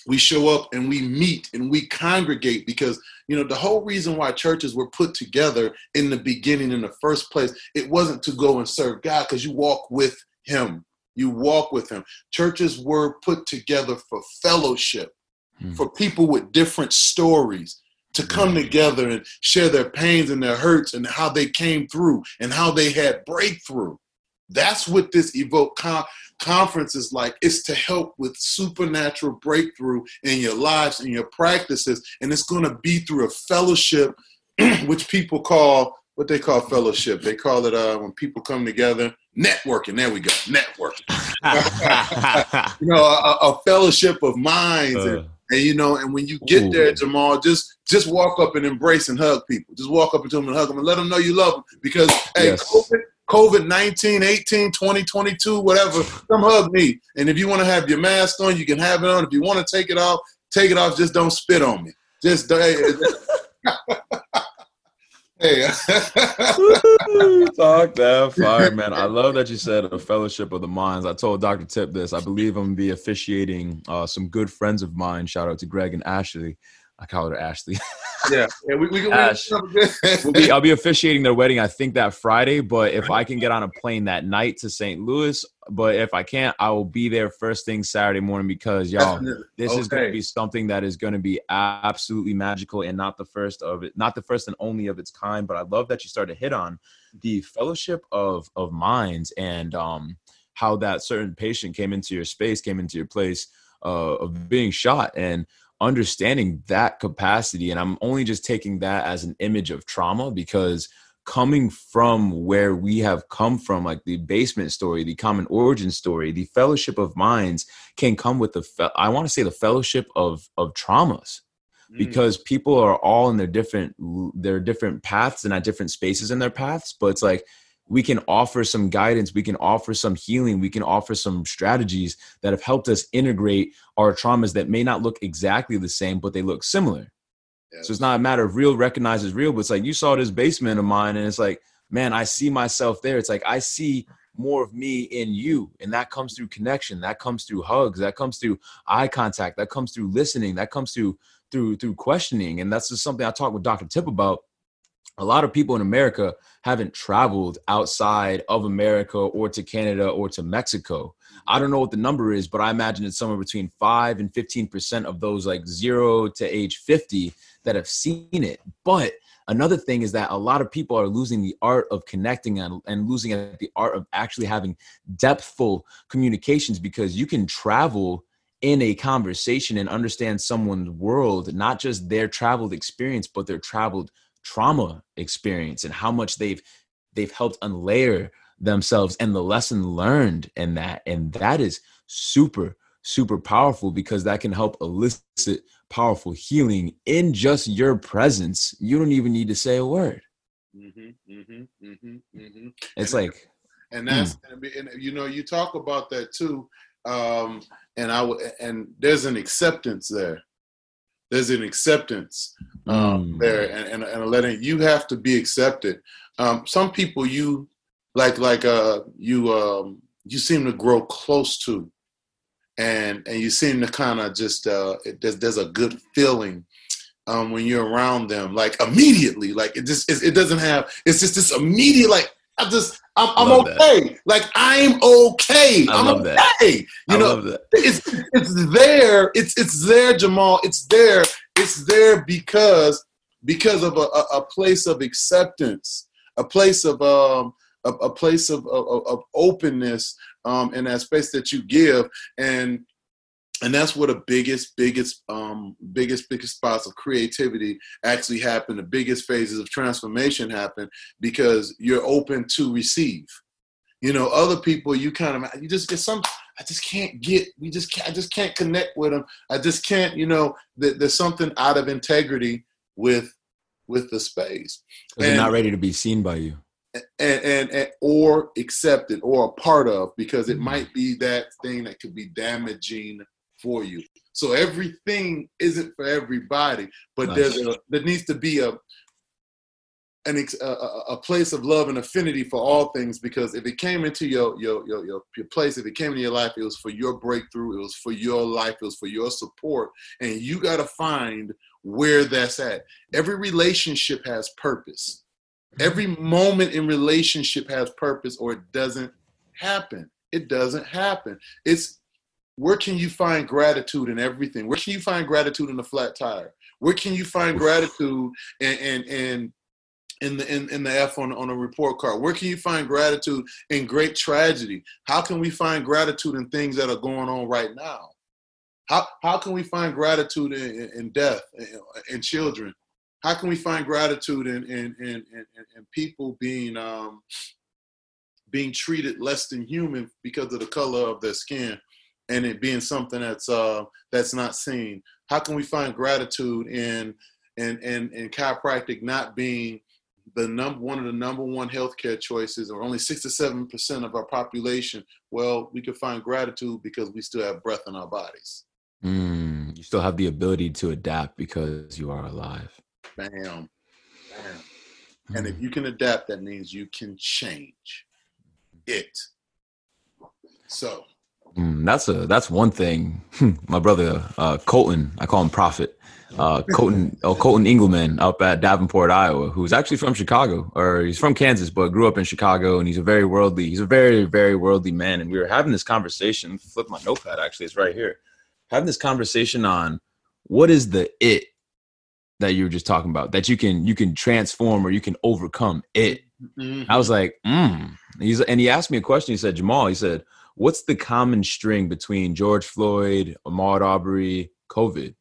we show up and we meet and we congregate because you know the whole reason why churches were put together in the beginning in the first place it wasn't to go and serve god because you walk with him you walk with him churches were put together for fellowship mm. for people with different stories to come together and share their pains and their hurts and how they came through and how they had breakthrough. That's what this Evoke con- conference is like. It's to help with supernatural breakthrough in your lives and your practices. And it's going to be through a fellowship, *clears throat* which people call what they call fellowship. They call it uh, when people come together, networking. There we go, networking. *laughs* you know, a, a, fellowship of minds. Uh. And, and you know, and when you get Ooh. there, Jamal, just just walk up and embrace and hug people. Just walk up to them and hug them and let them know you love them. Because hey, yes. COVID, COVID 19, 18, 20, 22, whatever, come hug me. And if you want to have your mask on, you can have it on. If you want to take it off, take it off. Just don't spit on me. Just hey, *laughs* Hey, *laughs* talk that fire, man. I love that you said a fellowship of the minds. I told Dr. Tip this. I believe I'm gonna be officiating uh, some good friends of mine. Shout out to Greg and Ashley. I call her Ashley. *laughs* yeah, yeah, we, we, Ash. *laughs* we'll be, I'll be *laughs* officiating their wedding. I think that Friday, but if I can get on a plane that night to St. Louis, but if I can't, I will be there first thing Saturday morning because y'all, this okay. is going to be something that is going to be absolutely magical and not the first of it, not the first and only of its kind. But I love that you started to hit on the fellowship of of minds and um how that certain patient came into your space, came into your place uh, of being shot and understanding that capacity and i'm only just taking that as an image of trauma because coming from where we have come from like the basement story the common origin story the fellowship of minds can come with the fe- i want to say the fellowship of of traumas mm. because people are all in their different their different paths and at different spaces in their paths but it's like we can offer some guidance we can offer some healing we can offer some strategies that have helped us integrate our traumas that may not look exactly the same but they look similar. Yes. so it's not a matter of real recognizes real but it's like you saw this basement of mine and it's like man i see myself there. It's like i see more of me in you and that comes through connection that comes through hugs that comes through eye contact that comes through listening that comes through through through questioning. And that's just something i talked with dr tip about a lot of people in America haven't traveled outside of America or to Canada or to Mexico. I mm-hmm. don't know what the number is, but I imagine it's somewhere between 5 and 15% of those like 0 to age 50 that have seen it. But another thing is that a lot of people are losing the art of connecting and, and losing the art of actually having depthful communications because you can travel in a conversation and understand someone's world, not just their traveled experience, but their traveled trauma experience and how much they've they've helped unlayer themselves and the lesson learned in that and that is super super powerful because that can help elicit powerful healing in just your presence you don't even need to say a word mm-hmm, mm-hmm, mm-hmm, mm-hmm. it's and like and that's mm. and you know you talk about that too um and i and there's an acceptance there there's an acceptance um, mm. there and, and, and letting you have to be accepted um, some people you like like uh you um you seem to grow close to and and you seem to kind of just uh it, there's, there's a good feeling um when you're around them like immediately like it just it, it doesn't have it's just this immediate like I just I'm, I'm okay. That. Like I'm okay. I am okay. That. You I know, it's it's there. It's it's there, Jamal. It's there. It's there because because of a, a, a place of acceptance, a place of um a, a place of, of, of openness um in that space that you give and and that's where the biggest biggest um biggest biggest spots of creativity actually happen. The biggest phases of transformation happen because you're open to receive. You know other people you kind of you just get some i just can't get we just can't, i just can't connect with them i just can't you know there's something out of integrity with with the space. They're not ready to be seen by you. And, and, and, or accepted or a part of because it mm-hmm. might be that thing that could be damaging for you. So everything isn't for everybody, but nice. there's a, there needs to be a an a, a, place of love and affinity for all things because if it came into your, your your your your place, if it came into your life, it was for your breakthrough, it was for your life, it was for your support, and you got to find where that's at. Every relationship has purpose. Every moment in relationship has purpose, or it doesn't happen. It doesn't happen. It's where can you find gratitude in everything? Where can you find gratitude in a flat tire? Where can you find gratitude in in in, in the in, in the F on on a report card? Where can you find gratitude in great tragedy? How can we find gratitude in things that are going on right now? How how can we find gratitude in, in death in children? How can we find gratitude in in in, in, in people being um, being treated less than human because of the color of their skin? And it being something that's uh, that's not seen? How can we find gratitude in in in, in chiropractic not being the number one of the number one healthcare choices, or only six to seven percent of our population? Well, we can find gratitude because we still have breath in our bodies. Mm, you still have the ability to adapt because you are alive. Bam, bam. Mm. And if hmm. you can adapt, that means you can change it. So Mm, that's a that's one thing. My brother uh, Colton, I call him Prophet. uh, Colton oh, Colton Engelman up at Davenport, Iowa, who's actually from Chicago, or he's from Kansas, but grew up in Chicago, and he's a very worldly, he's a very very worldly man. And we were having this conversation. Flip my notepad, actually, it's right here. Having this conversation on what is the it that you were just talking about that you can you can transform or you can overcome it. Mm-hmm. I was like, mm. He's and he asked me a question. He said, Jamal, he said, what's the common string between George Floyd, Ahmaud Arbery, COVID?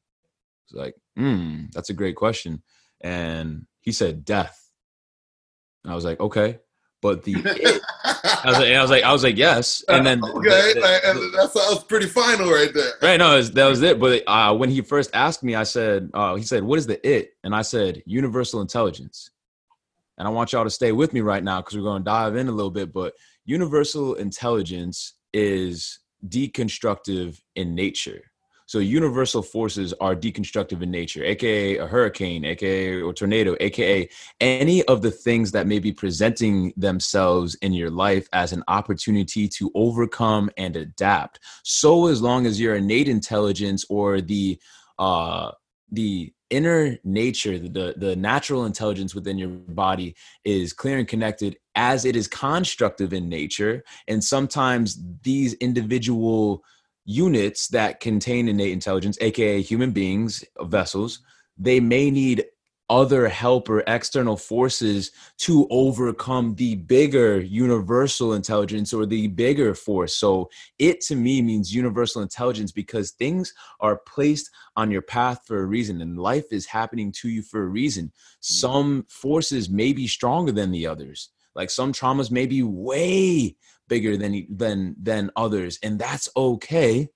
It's like, hmm, that's a great question. And he said death. And I was like, okay. But the it, *laughs* I, was like, I was like, I was like, yes. And then okay, the, the, the, that sounds pretty final right there. Right, no, was, that was it. But uh, when he first asked me, I said, uh, he said, what is the it? And I said, universal intelligence. And I want y'all to stay with me right now because we're going to dive in a little bit. But universal intelligence is deconstructive in nature. So universal forces are deconstructive in nature, aka a hurricane, aka or tornado, aka any of the things that may be presenting themselves in your life as an opportunity to overcome and adapt. So as long as your innate intelligence or the uh the inner nature the the natural intelligence within your body is clear and connected as it is constructive in nature. And sometimes these individual units that contain innate intelligence aka human beings vessels they may need other help or external forces to overcome the bigger universal intelligence or the bigger force. So, it to me means universal intelligence because things are placed on your path for a reason and life is happening to you for a reason. Mm. Some forces may be stronger than the others. Like some traumas may be way bigger than than than others and that's okay.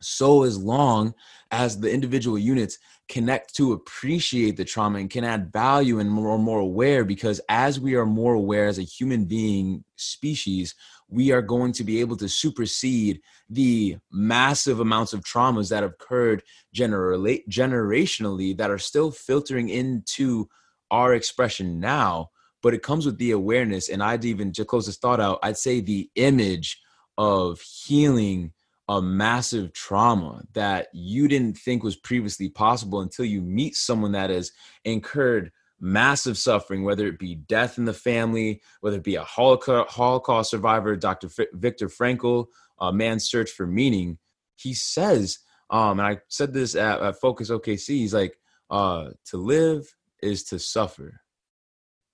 So as long as the individual units connect to appreciate the trauma and can add value and more more aware because as we are more aware as a human being species we are going to be able to supersede the massive amounts of traumas that have occurred generally generationally that are still filtering into our expression now. But it comes with the awareness and i'd even to close this thought out i'd say the image of healing a massive trauma that you didn't think was previously possible until you meet someone that has incurred massive suffering, whether it be death in the family, whether it be a Holocaust survivor, Dr. F- Viktor Frankl, a man's search for meaning. He says, um, and I said this at, at Focus OKC, he's like, uh, to live is to suffer,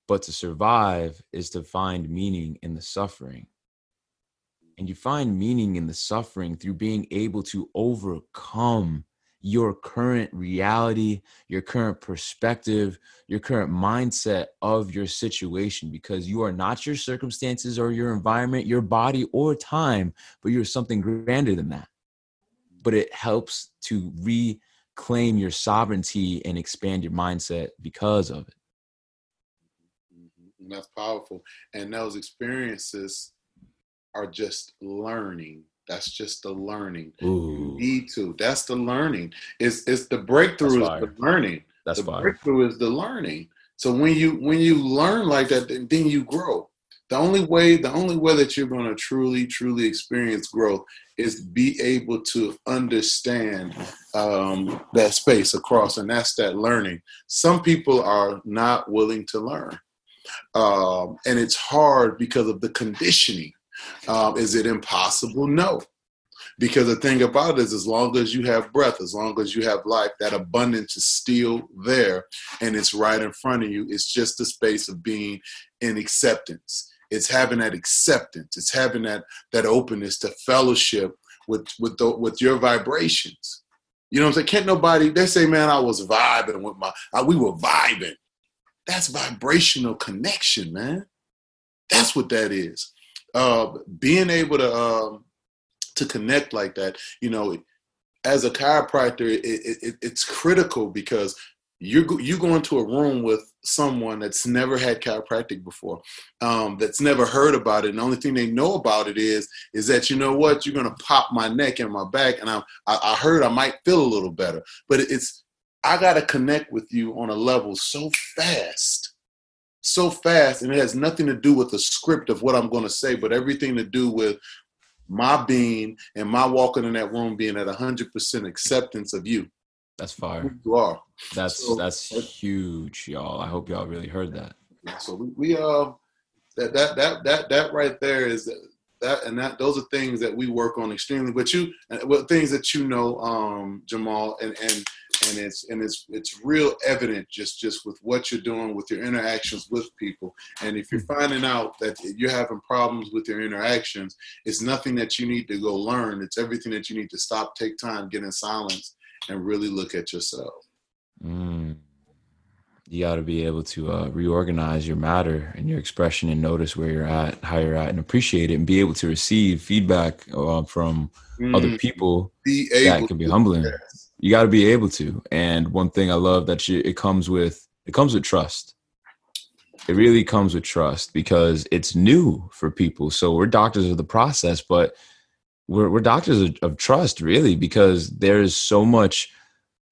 but to survive is to find meaning in the suffering and you find meaning in the suffering through being able to overcome your current reality, your current perspective, your current mindset of your situation because you are not your circumstances or your environment, your body or time, but you're something grander than that. But it helps to reclaim your sovereignty and expand your mindset because of it. Mm-hmm. And that's powerful. And those experiences are just learning. That's just the learning. Ooh. You need to. That's the learning. It's it's the breakthrough is the learning. That's the fire. breakthrough is the learning. So when you when you learn like that, then, then you grow. The only way the only way that you're going to truly truly experience growth is be able to understand um, that space across, and that's that learning. Some people are not willing to learn, um, and it's hard because of the conditioning um, is it impossible? No. Because the thing about it is, as long as you have breath, as long as you have life, that abundance is still there and it's right in front of you. It's just the space of being in acceptance. It's having that acceptance. It's having that that openness to fellowship with with the, with your vibrations. You know what I'm saying? Can't nobody, they say, man, I was vibing with my, I, we were vibing. That's vibrational connection, man. That's what that is uh, being able to um, to connect like that, you know, as a chiropractor, it, it, it's critical because you you go into a room with someone that's never had chiropractic before, um, that's never heard about it, and the only thing they know about it is is that you know what? You're gonna pop my neck and my back, and I I heard I might feel a little better, but it's I gotta connect with you on a level so fast so fast and it has nothing to do with the script of what I'm going to say, but everything to do with my being and my walking in that room being at 100% acceptance of you. That's fire. You are. That's so, that's huge, y'all. I hope y'all really heard that. So we, we uh that that that that that right there is that and that those are things that we work on extremely. But you, well, things that you know, um, Jamal, and and and it's and it's it's real evident just just with what you're doing with your interactions with people. And if you're hmm. finding out that you're having problems with your interactions, it's nothing that you need to go learn. It's everything that you need to stop, take time, get in silence, and really look at yourself. Mm you got to be able to uh, reorganize your matter and your expression and notice where you're at, how you're at, and appreciate it, and be able to receive feedback uh, from mm. other people that can be humbling. You got to be able to. And one thing I love that you, it comes with it comes with trust. It really comes with trust because it's new for people. So we're doctors of the process, but we're we're doctors of, of trust, really, because there's so much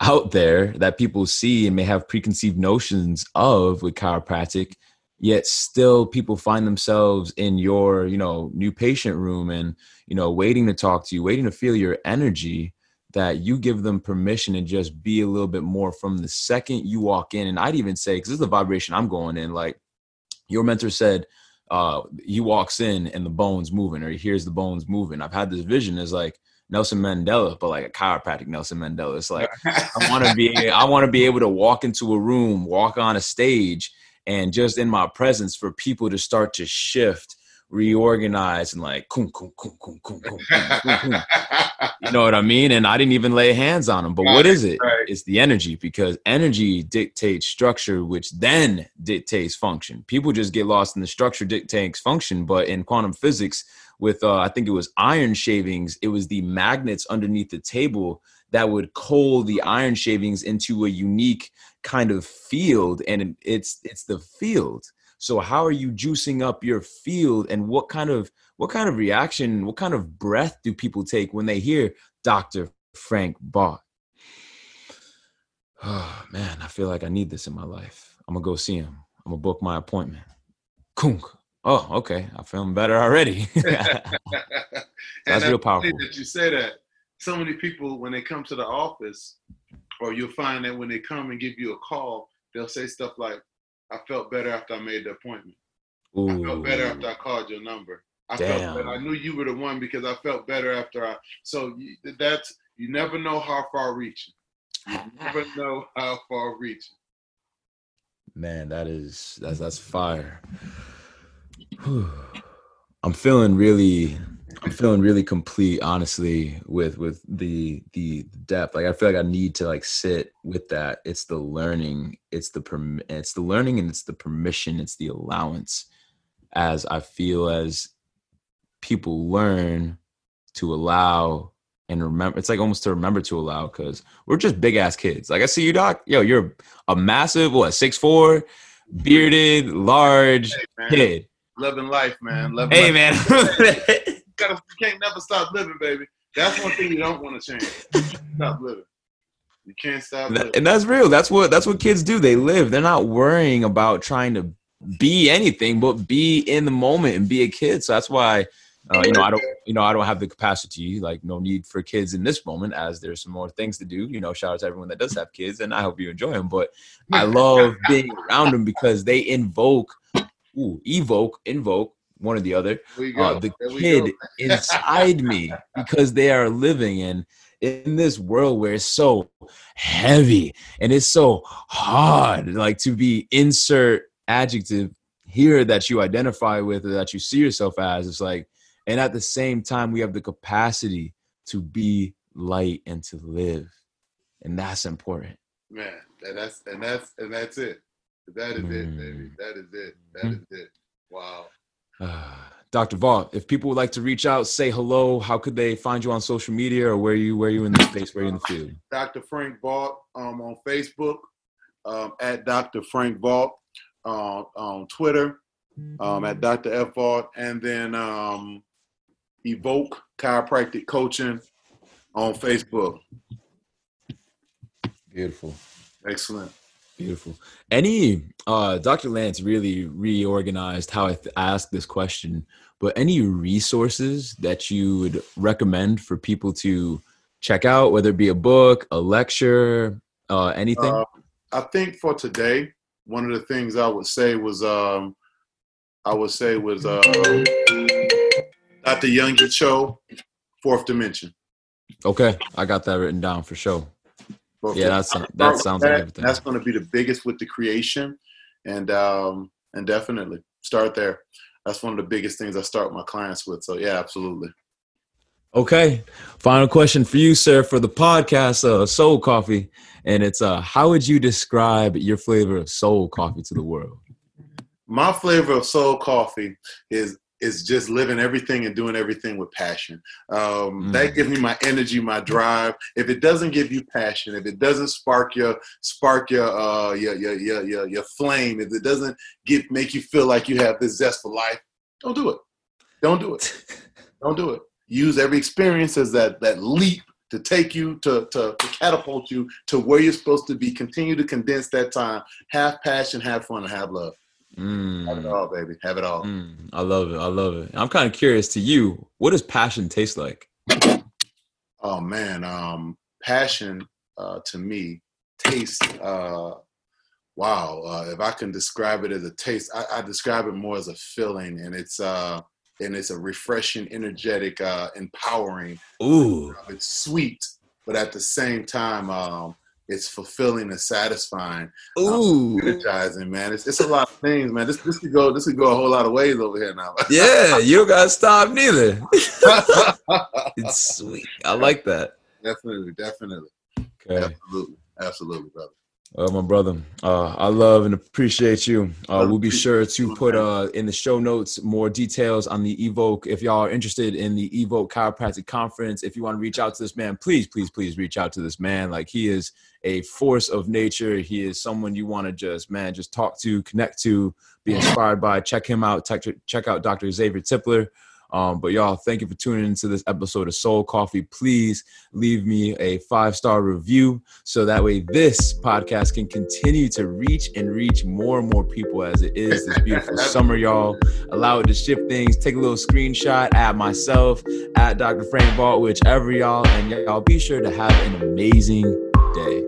out there that people see and may have preconceived notions of with chiropractic yet still people find themselves in your you know new patient room and you know waiting to talk to you waiting to feel your energy that you give them permission to just be a little bit more from the second you walk in and i'd even say because this is the vibration i'm going in like your mentor said uh he walks in and the bones moving or he hears the bones moving i've had this vision as like Nelson Mandela, but like a chiropractic Nelson Mandela. It's like I want to be *laughs* I want to be able to walk into a room, walk on a stage, and just in my presence for people to start to shift, reorganize, and like you know what I mean? And I didn't even lay hands on them. But what is it? Right. It's the energy because energy dictates structure, which then dictates function. People just get lost in the structure dictates function, but in quantum physics with uh, I think it was iron shavings. It was the magnets underneath the table that would coal the iron shavings into a unique kind of field, and it's it's the field. So how are you juicing up your field, and what kind of what kind of reaction, what kind of breath do people take when they hear Doctor Frank Vaught? Oh *sighs* man, I feel like I need this in my life. I'm gonna go see him. I'm gonna book my appointment. Kunk. Oh, okay. I feel better already. *laughs* *laughs* That's real powerful. That you say that. So many people, when they come to the office, or you'll find that when they come and give you a call, they'll say stuff like, "I felt better after I made the appointment. Ooh. I felt better after I called your number. I Damn. felt better. I knew you were the one because I felt better after I." So that's you never know how far reaching. You never *sighs* know how far reaching. Man, that is that's that's fire. *sighs* I'm feeling really I'm feeling really complete honestly with with the the depth. Like I feel like I need to like sit with that. It's the learning it's the perm it's the learning and it's the permission it's the allowance as I feel as people learn to allow and remember it's like almost to remember to allow because we're just big ass kids. Like I see you doc. Yo you're a massive what six four mm-hmm. bearded large hey, kid. Living life, man. Living hey, life. man. *laughs* *laughs* you, gotta, you can't never stop living, baby. That's one thing you don't want to change. Stop living. You can't stop. Living. And that's real. That's what that's what kids do. They live. They're not worrying about trying to be anything, but be in the moment and be a kid. So that's why. Uh, you know, I don't, you know, I don't have the capacity, like no need for kids in this moment, as there's some more things to do. You know, shout out to everyone that does have kids, and I hope you enjoy them. But I love being around them because they invoke ooh, evoke, invoke, one or the other, uh, the kid *laughs* inside me because they are living in in this world where it's so heavy and it's so hard, like to be insert adjective here that you identify with or that you see yourself as. It's like, and at the same time, we have the capacity to be light and to live, and that's important. Man, and that's and that's and that's it. That is it, baby. Mm. That is it. That is it. Wow. *sighs* Dr. Vaught, if people would like to reach out, say hello, how could they find you on social media or where you where you in the space, where you in the field? Dr. Frank Vaught um, on Facebook, um, at Dr. Frank Vaught, uh, on Twitter, um, at Dr. F Vaught, and then um, Evoke Chiropractic Coaching on Facebook. Beautiful. Excellent. Beautiful. Any uh Dr. Lance really reorganized how I th- ask this question, but any resources that you would recommend for people to check out, whether it be a book, a lecture, uh, anything? Uh, I think for today, one of the things I would say was, um, I would say was uh, Dr. Yonggi Cho, Fourth Dimension. Okay, I got that written down for sure. Yeah, that's that sounds that, like everything. That's going to be the biggest with the creation, and um, and definitely start there. That's one of the biggest things I start my clients with. So yeah, absolutely. Okay, final question for you, sir, for the podcast, uh, Soul Coffee, and it's uh, how would you describe your flavor of soul coffee to the world? My flavor of soul coffee is is just living everything and doing everything with passion. Um, mm. That gives me my energy, my drive. If it doesn't give you passion, if it doesn't spark your spark your uh, your, your your your your flame, if it doesn't get make you feel like you have this zest for life, don't do it. Don't do it. *laughs* don't do it. Use every experience as that that leap to take you to, to, to catapult you to where you're supposed to be. Continue to condense that time. Have passion, have fun, and have love. Mm. Have it all, baby. Have it all. Mm. I love it. I love it. I'm kind of curious to you. What does passion taste like? Oh man, um, passion uh, to me tastes. Uh, wow, uh, if I can describe it as a taste, I, I, describe it more as a feeling, and it's uh, and it's a refreshing, energetic, uh, empowering. Ooh, it's sweet, but at the same time, um, it's fulfilling and satisfying. Um, Ooh, energizing, man. It's, it's a lot of things, man. This this could go this could go a whole lot of ways over here now. *laughs* yeah, you don't gotta stop neither. *laughs* it's sweet. I like that. Definitely, definitely. Okay. Absolutely, absolutely, brother. Uh, my brother, uh, I love and appreciate you. Uh, we'll be sure to put uh, in the show notes more details on the Evoke. If y'all are interested in the Evoke Chiropractic Conference, if you want to reach out to this man, please, please, please reach out to this man. Like he is a force of nature. He is someone you want to just, man, just talk to, connect to, be inspired by. Check him out. Check, check out Dr. Xavier Tipler. Um, but y'all, thank you for tuning into this episode of Soul Coffee. Please leave me a five star review so that way this podcast can continue to reach and reach more and more people as it is this beautiful *laughs* summer, y'all. Allow it to shift things. Take a little screenshot at myself, at Dr. Frank Vaught, whichever y'all, and y'all be sure to have an amazing day.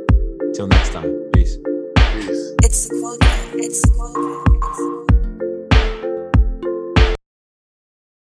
Till next time, peace. Peace. It's the quote. It's the quote.